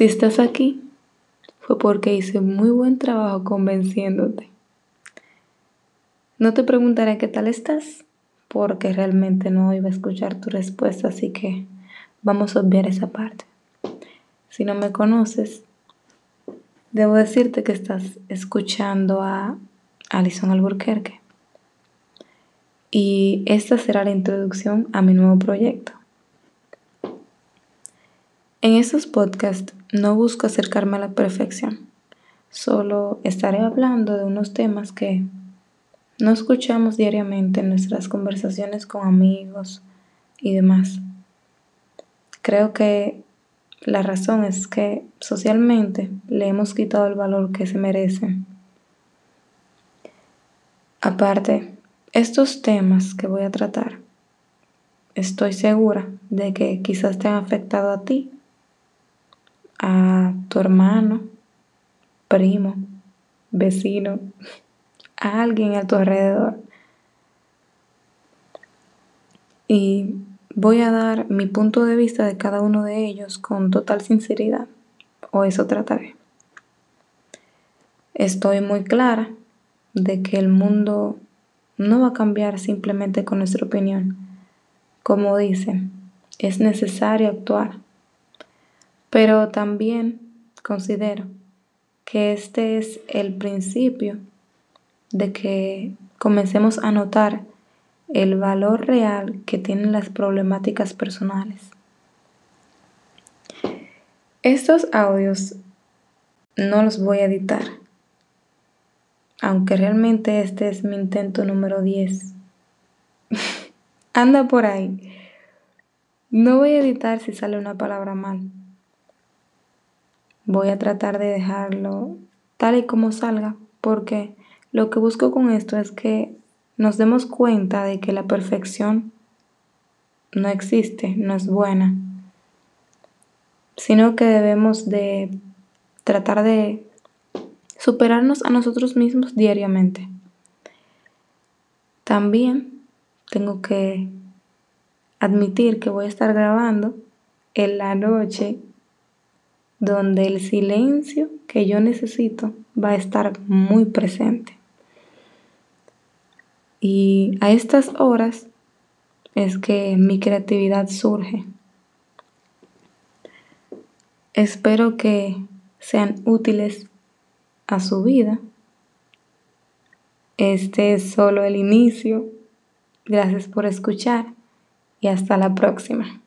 Si estás aquí, fue porque hice muy buen trabajo convenciéndote. No te preguntaré qué tal estás, porque realmente no iba a escuchar tu respuesta, así que vamos a obviar esa parte. Si no me conoces, debo decirte que estás escuchando a Alison Alburquerque. Y esta será la introducción a mi nuevo proyecto. En estos podcasts no busco acercarme a la perfección, solo estaré hablando de unos temas que no escuchamos diariamente en nuestras conversaciones con amigos y demás. Creo que la razón es que socialmente le hemos quitado el valor que se merecen. Aparte, estos temas que voy a tratar, estoy segura de que quizás te han afectado a ti, a tu hermano, primo, vecino, a alguien a tu alrededor. Y voy a dar mi punto de vista de cada uno de ellos con total sinceridad, o eso trataré. Estoy muy clara de que el mundo no va a cambiar simplemente con nuestra opinión. Como dicen, es necesario actuar. Pero también considero que este es el principio de que comencemos a notar el valor real que tienen las problemáticas personales. Estos audios no los voy a editar, aunque realmente este es mi intento número 10. Anda por ahí. No voy a editar si sale una palabra mal. Voy a tratar de dejarlo tal y como salga porque lo que busco con esto es que nos demos cuenta de que la perfección no existe, no es buena, sino que debemos de tratar de superarnos a nosotros mismos diariamente. También tengo que admitir que voy a estar grabando en la noche donde el silencio que yo necesito va a estar muy presente. Y a estas horas es que mi creatividad surge. Espero que sean útiles a su vida. Este es solo el inicio. Gracias por escuchar y hasta la próxima.